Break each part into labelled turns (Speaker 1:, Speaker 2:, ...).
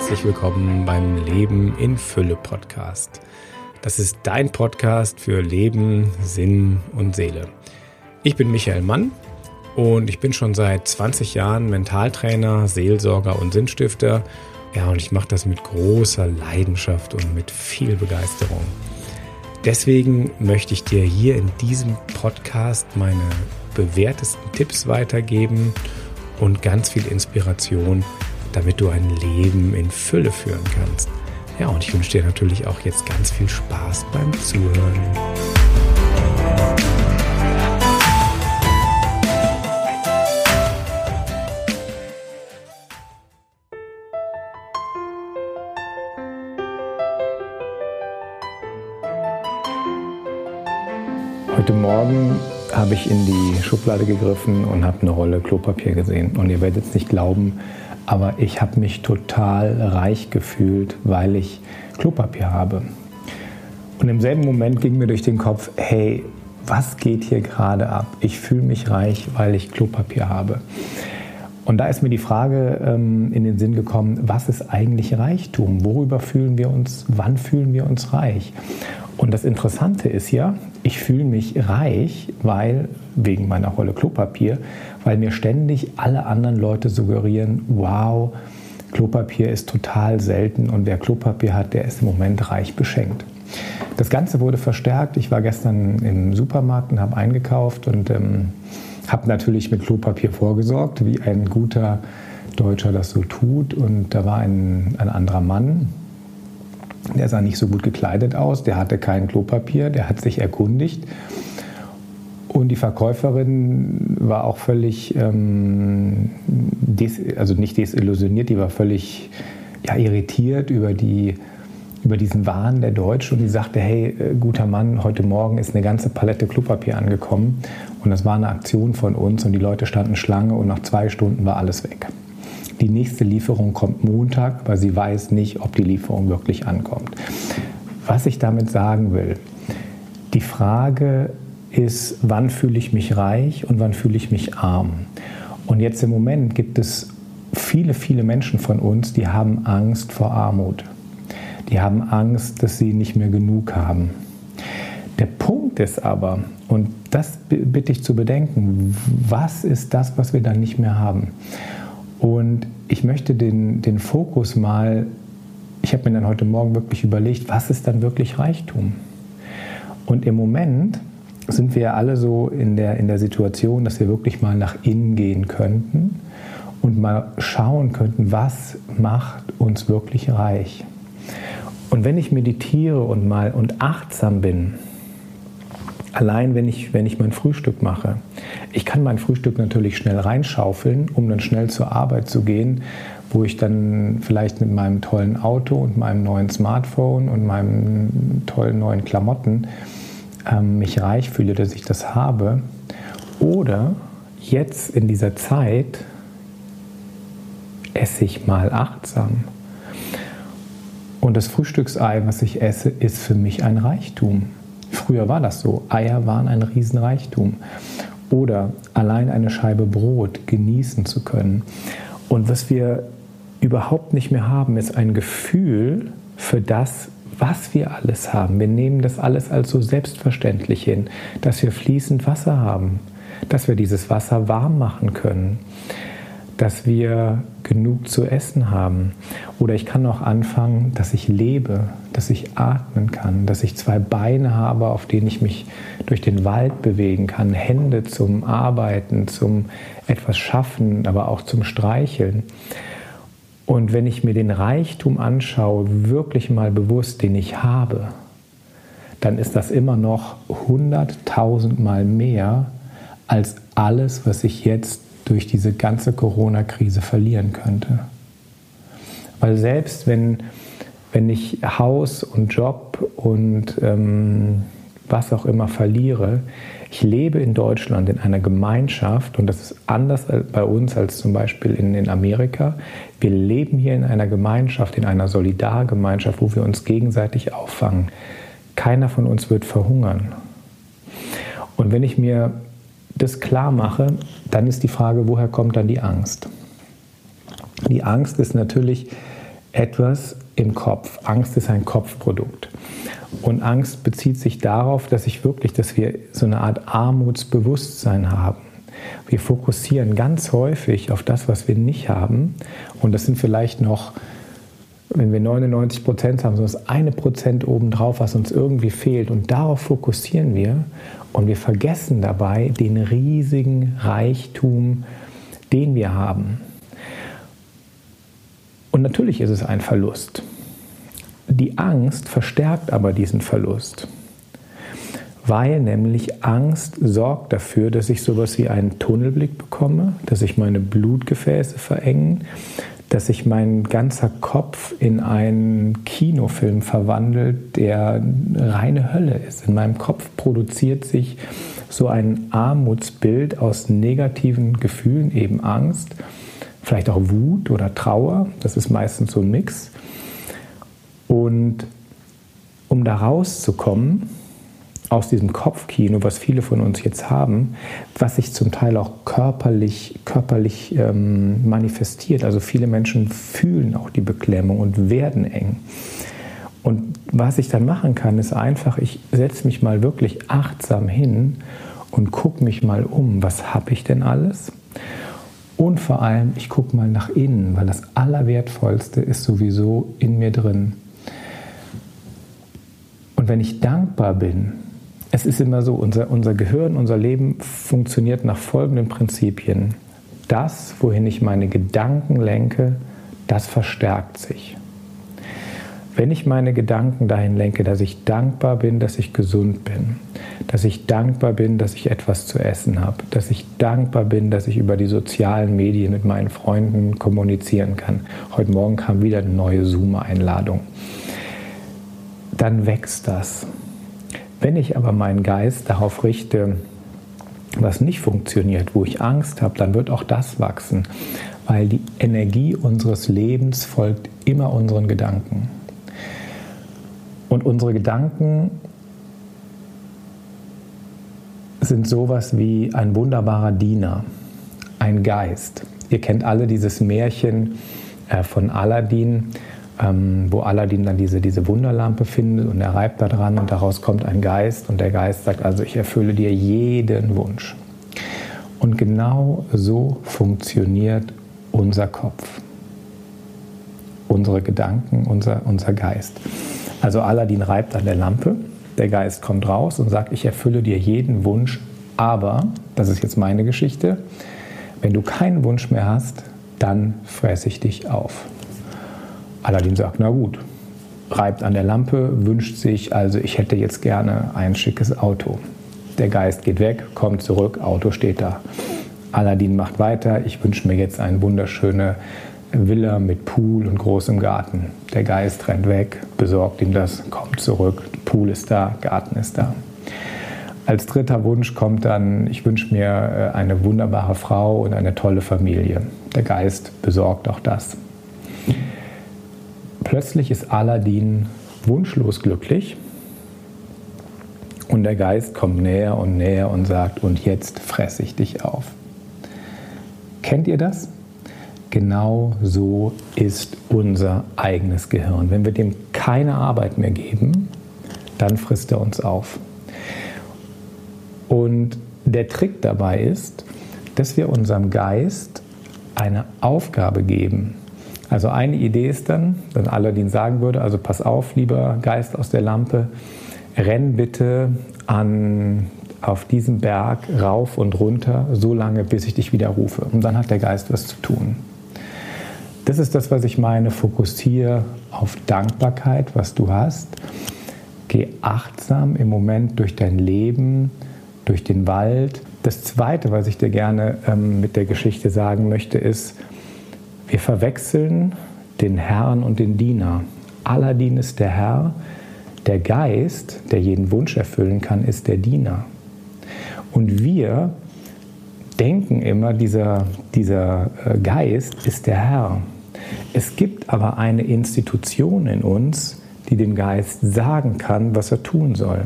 Speaker 1: herzlich willkommen beim Leben in Fülle Podcast. Das ist dein Podcast für Leben, Sinn und Seele. Ich bin Michael Mann und ich bin schon seit 20 Jahren Mentaltrainer, Seelsorger und Sinnstifter. Ja, und ich mache das mit großer Leidenschaft und mit viel Begeisterung. Deswegen möchte ich dir hier in diesem Podcast meine bewährtesten Tipps weitergeben und ganz viel Inspiration damit du ein Leben in Fülle führen kannst. Ja, und ich wünsche dir natürlich auch jetzt ganz viel Spaß beim Zuhören.
Speaker 2: Heute Morgen habe ich in die Schublade gegriffen und habe eine Rolle Klopapier gesehen. Und ihr werdet es nicht glauben, aber ich habe mich total reich gefühlt, weil ich Klopapier habe. Und im selben Moment ging mir durch den Kopf, hey, was geht hier gerade ab? Ich fühle mich reich, weil ich Klopapier habe. Und da ist mir die Frage ähm, in den Sinn gekommen, was ist eigentlich Reichtum? Worüber fühlen wir uns, wann fühlen wir uns reich? Und das Interessante ist ja, ich fühle mich reich, weil, wegen meiner Rolle Klopapier, weil mir ständig alle anderen Leute suggerieren, wow, Klopapier ist total selten und wer Klopapier hat, der ist im Moment reich beschenkt. Das Ganze wurde verstärkt. Ich war gestern im Supermarkt und habe eingekauft und ähm, habe natürlich mit Klopapier vorgesorgt, wie ein guter Deutscher das so tut. Und da war ein, ein anderer Mann, der sah nicht so gut gekleidet aus, der hatte kein Klopapier, der hat sich erkundigt. Und die Verkäuferin war auch völlig, ähm, des, also nicht desillusioniert, die war völlig ja, irritiert über, die, über diesen Wahn der Deutschen und die sagte, hey, äh, guter Mann, heute Morgen ist eine ganze Palette Klopapier angekommen und das war eine Aktion von uns und die Leute standen Schlange und nach zwei Stunden war alles weg. Die nächste Lieferung kommt Montag, weil sie weiß nicht, ob die Lieferung wirklich ankommt. Was ich damit sagen will, die Frage ist, wann fühle ich mich reich und wann fühle ich mich arm. Und jetzt im Moment gibt es viele, viele Menschen von uns, die haben Angst vor Armut. Die haben Angst, dass sie nicht mehr genug haben. Der Punkt ist aber, und das bitte ich zu bedenken, was ist das, was wir dann nicht mehr haben? Und ich möchte den, den Fokus mal, ich habe mir dann heute Morgen wirklich überlegt, was ist dann wirklich Reichtum? Und im Moment sind wir ja alle so in der, in der Situation, dass wir wirklich mal nach innen gehen könnten und mal schauen könnten, was macht uns wirklich reich. Und wenn ich meditiere und mal und achtsam bin, Allein wenn ich, wenn ich mein Frühstück mache. Ich kann mein Frühstück natürlich schnell reinschaufeln, um dann schnell zur Arbeit zu gehen, wo ich dann vielleicht mit meinem tollen Auto und meinem neuen Smartphone und meinen tollen neuen Klamotten ähm, mich reich fühle, dass ich das habe. Oder jetzt in dieser Zeit esse ich mal achtsam. Und das Frühstücksei, was ich esse, ist für mich ein Reichtum. Früher war das so. Eier waren ein Riesenreichtum. Oder allein eine Scheibe Brot genießen zu können. Und was wir überhaupt nicht mehr haben, ist ein Gefühl für das, was wir alles haben. Wir nehmen das alles als so selbstverständlich hin, dass wir fließend Wasser haben, dass wir dieses Wasser warm machen können, dass wir genug zu essen haben. Oder ich kann auch anfangen, dass ich lebe, dass ich atmen kann, dass ich zwei Beine habe, auf denen ich mich durch den Wald bewegen kann, Hände zum Arbeiten, zum etwas Schaffen, aber auch zum Streicheln. Und wenn ich mir den Reichtum anschaue, wirklich mal bewusst, den ich habe, dann ist das immer noch hunderttausendmal mehr als alles, was ich jetzt durch diese ganze Corona-Krise verlieren könnte. Weil selbst wenn, wenn ich Haus und Job und ähm, was auch immer verliere, ich lebe in Deutschland in einer Gemeinschaft und das ist anders bei uns als zum Beispiel in, in Amerika. Wir leben hier in einer Gemeinschaft, in einer Solidargemeinschaft, wo wir uns gegenseitig auffangen. Keiner von uns wird verhungern. Und wenn ich mir das klar mache, dann ist die Frage, woher kommt dann die Angst? Die Angst ist natürlich etwas im Kopf. Angst ist ein Kopfprodukt. Und Angst bezieht sich darauf, dass ich wirklich, dass wir so eine Art Armutsbewusstsein haben. Wir fokussieren ganz häufig auf das, was wir nicht haben. Und das sind vielleicht noch, wenn wir 99 Prozent haben, so das eine Prozent obendrauf, was uns irgendwie fehlt. Und darauf fokussieren wir. Und wir vergessen dabei den riesigen Reichtum, den wir haben. Und natürlich ist es ein Verlust. Die Angst verstärkt aber diesen Verlust, weil nämlich Angst sorgt dafür, dass ich sowas wie einen Tunnelblick bekomme, dass sich meine Blutgefäße verengen, dass sich mein ganzer Kopf in einen Kinofilm verwandelt, der reine Hölle ist. In meinem Kopf produziert sich so ein Armutsbild aus negativen Gefühlen, eben Angst, vielleicht auch Wut oder Trauer. Das ist meistens so ein Mix. Und um da rauszukommen aus diesem Kopfkino, was viele von uns jetzt haben, was sich zum Teil auch körperlich, körperlich ähm, manifestiert. Also viele Menschen fühlen auch die Beklemmung und werden eng. Und was ich dann machen kann, ist einfach, ich setze mich mal wirklich achtsam hin und gucke mich mal um. Was habe ich denn alles? Und vor allem, ich gucke mal nach innen, weil das Allerwertvollste ist sowieso in mir drin. Und wenn ich dankbar bin, es ist immer so, unser, unser Gehirn, unser Leben funktioniert nach folgenden Prinzipien. Das, wohin ich meine Gedanken lenke, das verstärkt sich. Wenn ich meine Gedanken dahin lenke, dass ich dankbar bin, dass ich gesund bin, dass ich dankbar bin, dass ich etwas zu essen habe, dass ich dankbar bin, dass ich über die sozialen Medien mit meinen Freunden kommunizieren kann. Heute Morgen kam wieder eine neue Zoom-Einladung dann wächst das. Wenn ich aber meinen Geist darauf richte, was nicht funktioniert, wo ich Angst habe, dann wird auch das wachsen, weil die Energie unseres Lebens folgt immer unseren Gedanken. Und unsere Gedanken sind sowas wie ein wunderbarer Diener, ein Geist. Ihr kennt alle dieses Märchen äh, von Aladdin, ähm, wo Aladdin dann diese, diese Wunderlampe findet und er reibt da dran und daraus kommt ein Geist und der Geist sagt also, ich erfülle dir jeden Wunsch. Und genau so funktioniert unser Kopf, unsere Gedanken, unser, unser Geist. Also Aladdin reibt an der Lampe, der Geist kommt raus und sagt, ich erfülle dir jeden Wunsch, aber, das ist jetzt meine Geschichte, wenn du keinen Wunsch mehr hast, dann fresse ich dich auf. Aladdin sagt, na gut, reibt an der Lampe, wünscht sich, also ich hätte jetzt gerne ein schickes Auto. Der Geist geht weg, kommt zurück, Auto steht da. Aladdin macht weiter, ich wünsche mir jetzt eine wunderschöne Villa mit Pool und großem Garten. Der Geist rennt weg, besorgt ihm das, kommt zurück, Pool ist da, Garten ist da. Als dritter Wunsch kommt dann, ich wünsche mir äh, eine wunderbare Frau und eine tolle Familie. Der Geist besorgt auch das. Plötzlich ist Aladdin wunschlos glücklich und der Geist kommt näher und näher und sagt, und jetzt fresse ich dich auf. Kennt ihr das? Genau so ist unser eigenes Gehirn. Wenn wir dem keine Arbeit mehr geben, dann frisst er uns auf. Und der Trick dabei ist, dass wir unserem Geist eine Aufgabe geben. Also eine Idee ist dann, wenn Aladdin sagen würde, also pass auf, lieber Geist aus der Lampe, renn bitte an, auf diesen Berg rauf und runter, so lange, bis ich dich wieder rufe. Und dann hat der Geist was zu tun. Das ist das, was ich meine. Fokussiere auf Dankbarkeit, was du hast. Geh achtsam im Moment durch dein Leben, durch den Wald. Das Zweite, was ich dir gerne ähm, mit der Geschichte sagen möchte, ist, wir verwechseln den Herrn und den Diener. Aladdin ist der Herr, der Geist, der jeden Wunsch erfüllen kann, ist der Diener. Und wir denken immer, dieser, dieser äh, Geist ist der Herr. Es gibt aber eine Institution in uns, die dem Geist sagen kann, was er tun soll.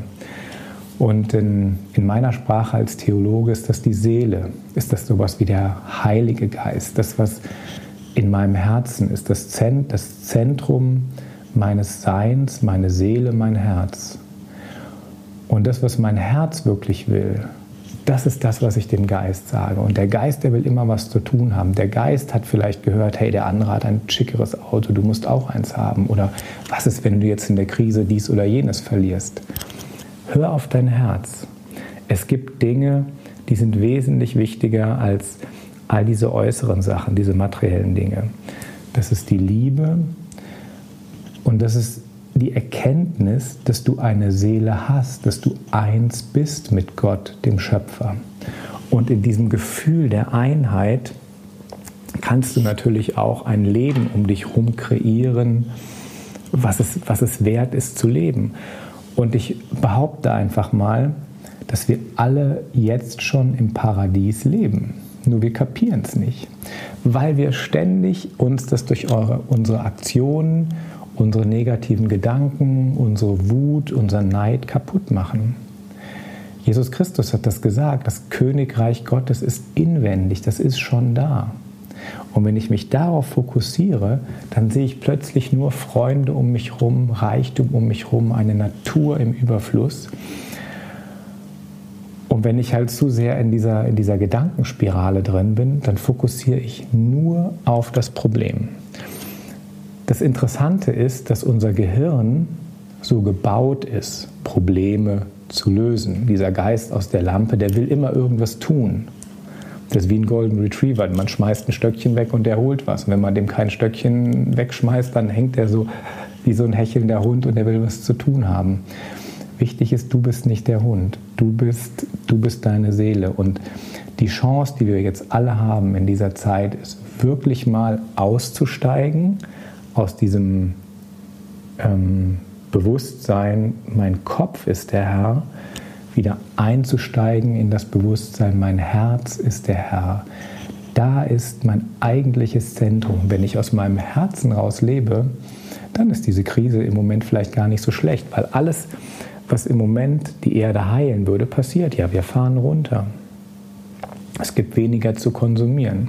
Speaker 2: Und in, in, meiner Sprache als Theologe ist das die Seele, ist das sowas wie der Heilige Geist, das, was in meinem Herzen ist das, Zent das Zentrum meines Seins, meine Seele, mein Herz. Und das, was mein Herz wirklich will, das ist das, was ich dem Geist sage. Und der Geist, der will immer was zu tun haben. Der Geist hat vielleicht gehört, hey, der andere hat ein schickeres Auto, du musst auch eins haben. Oder was ist, wenn du jetzt in der Krise dies oder jenes verlierst? Hör auf dein Herz. Es gibt Dinge, die sind wesentlich wichtiger als all diese äußeren Sachen, diese materiellen Dinge. Das ist die Liebe und das ist die Erkenntnis, dass du eine Seele hast, dass du eins bist mit Gott, dem Schöpfer. Und in diesem Gefühl der Einheit kannst du natürlich auch ein Leben um dich herum kreieren, was es, was es wert ist zu leben. Und ich behaupte einfach mal, dass wir alle jetzt schon im Paradies leben. Nur wir kapieren es nicht, weil wir ständig uns das durch eure, unsere Aktionen unsere negativen Gedanken, unsere Wut, unseren Neid kaputt machen. Jesus Christus hat das gesagt, das Königreich Gottes ist inwendig, das ist schon da. Und wenn ich mich darauf fokussiere, dann sehe ich plötzlich nur Freunde um mich herum, Reichtum um mich herum, eine Natur im Überfluss. Und wenn ich halt zu sehr in dieser, in dieser Gedankenspirale drin bin, dann fokussiere ich nur auf das Problem. Das Interessante ist, dass unser Gehirn so gebaut ist, Probleme zu lösen. Dieser Geist aus der Lampe, der will immer irgendwas tun. Das ist wie ein Golden Retriever. Man schmeißt ein Stöckchen weg und der holt was. Und wenn man dem kein Stöckchen wegschmeißt, dann hängt er so wie so ein hechelnder Hund und er will was zu tun haben. Wichtig ist, du bist nicht der Hund. Du bist, du bist deine Seele. Und die Chance, die wir jetzt alle haben in dieser Zeit, ist wirklich mal auszusteigen aus diesem ähm, Bewusstsein, mein Kopf ist der Herr, wieder einzusteigen in das Bewusstsein, mein Herz ist der Herr. Da ist mein eigentliches Zentrum. Wenn ich aus meinem Herzen raus lebe, dann ist diese Krise im Moment vielleicht gar nicht so schlecht, weil alles, was im Moment die Erde heilen würde, passiert. Ja, wir fahren runter. Es gibt weniger zu konsumieren.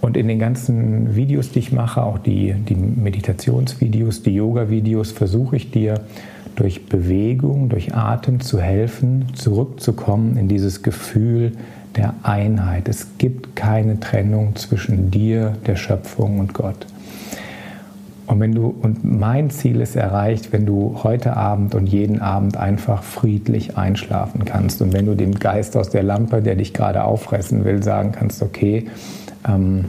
Speaker 2: Und in den ganzen Videos, die ich mache, auch die, die Meditationsvideos, die Yoga-Videos, versuche ich dir durch Bewegung, durch Atem zu helfen, zurückzukommen in dieses Gefühl der Einheit. Es gibt keine Trennung zwischen dir, der Schöpfung und Gott. Und wenn du, und mein Ziel ist erreicht, wenn du heute Abend und jeden Abend einfach friedlich einschlafen kannst. Und wenn du dem Geist aus der Lampe, der dich gerade auffressen will, sagen kannst, okay, ähm,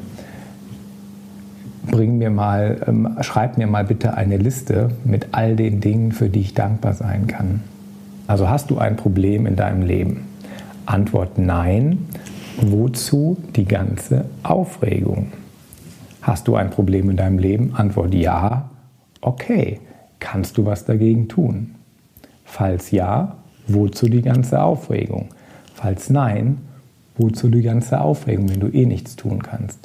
Speaker 2: bring mir mal, ähm, schreib mir mal bitte eine Liste mit all den Dingen, für die ich dankbar sein kann. Also hast du ein Problem in deinem Leben? Antwort nein. Wozu die ganze Aufregung? Hast du ein Problem in deinem Leben? Antwort ja. Okay. Kannst du was dagegen tun? Falls ja, wozu die ganze Aufregung? Falls nein, Wozu die ganze Aufregung, wenn du eh nichts tun kannst?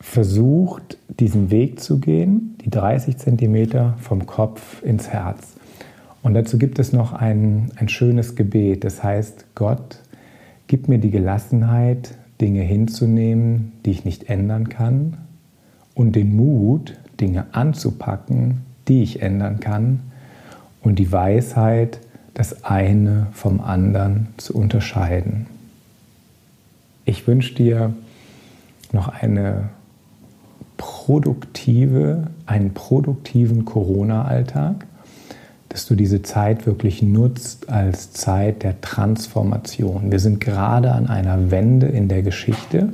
Speaker 2: Versucht, diesen Weg zu gehen, die 30 Zentimeter vom Kopf ins Herz. Und dazu gibt es noch ein, ein schönes Gebet. Das heißt, Gott, gib mir die Gelassenheit, Dinge hinzunehmen, die ich nicht ändern kann, und den Mut, Dinge anzupacken, die ich ändern kann, und die Weisheit, das eine vom anderen zu unterscheiden. Ich wünsche dir noch eine produktive, einen produktiven Corona-Alltag, dass du diese Zeit wirklich nutzt als Zeit der Transformation. Wir sind gerade an einer Wende in der Geschichte,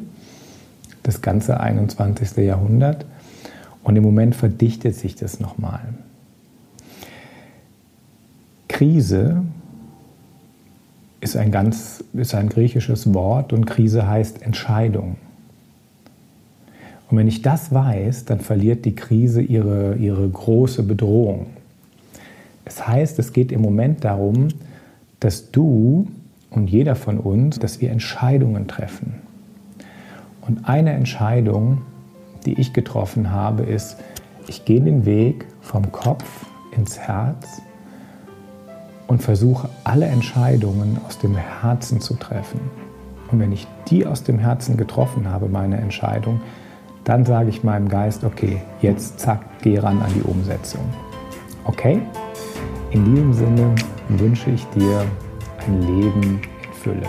Speaker 2: das ganze 21. Jahrhundert, und im Moment verdichtet sich das nochmal. Krise ist ein ganz ist ein griechisches Wort und Krise heißt Entscheidung. Und wenn ich das weiß, dann verliert die Krise ihre, ihre große Bedrohung. Das heißt, es geht im Moment darum, dass du und jeder von uns, dass wir Entscheidungen treffen. Und eine Entscheidung, die ich getroffen habe, ist, ich gehe den Weg vom Kopf ins Herz und versuche alle Entscheidungen aus dem Herzen zu treffen. Und wenn ich die aus dem Herzen getroffen habe, meine Entscheidung, dann sage ich meinem Geist, okay, jetzt zack, geh ran an die Umsetzung. Okay? In diesem Sinne wünsche ich dir ein Leben in Fülle.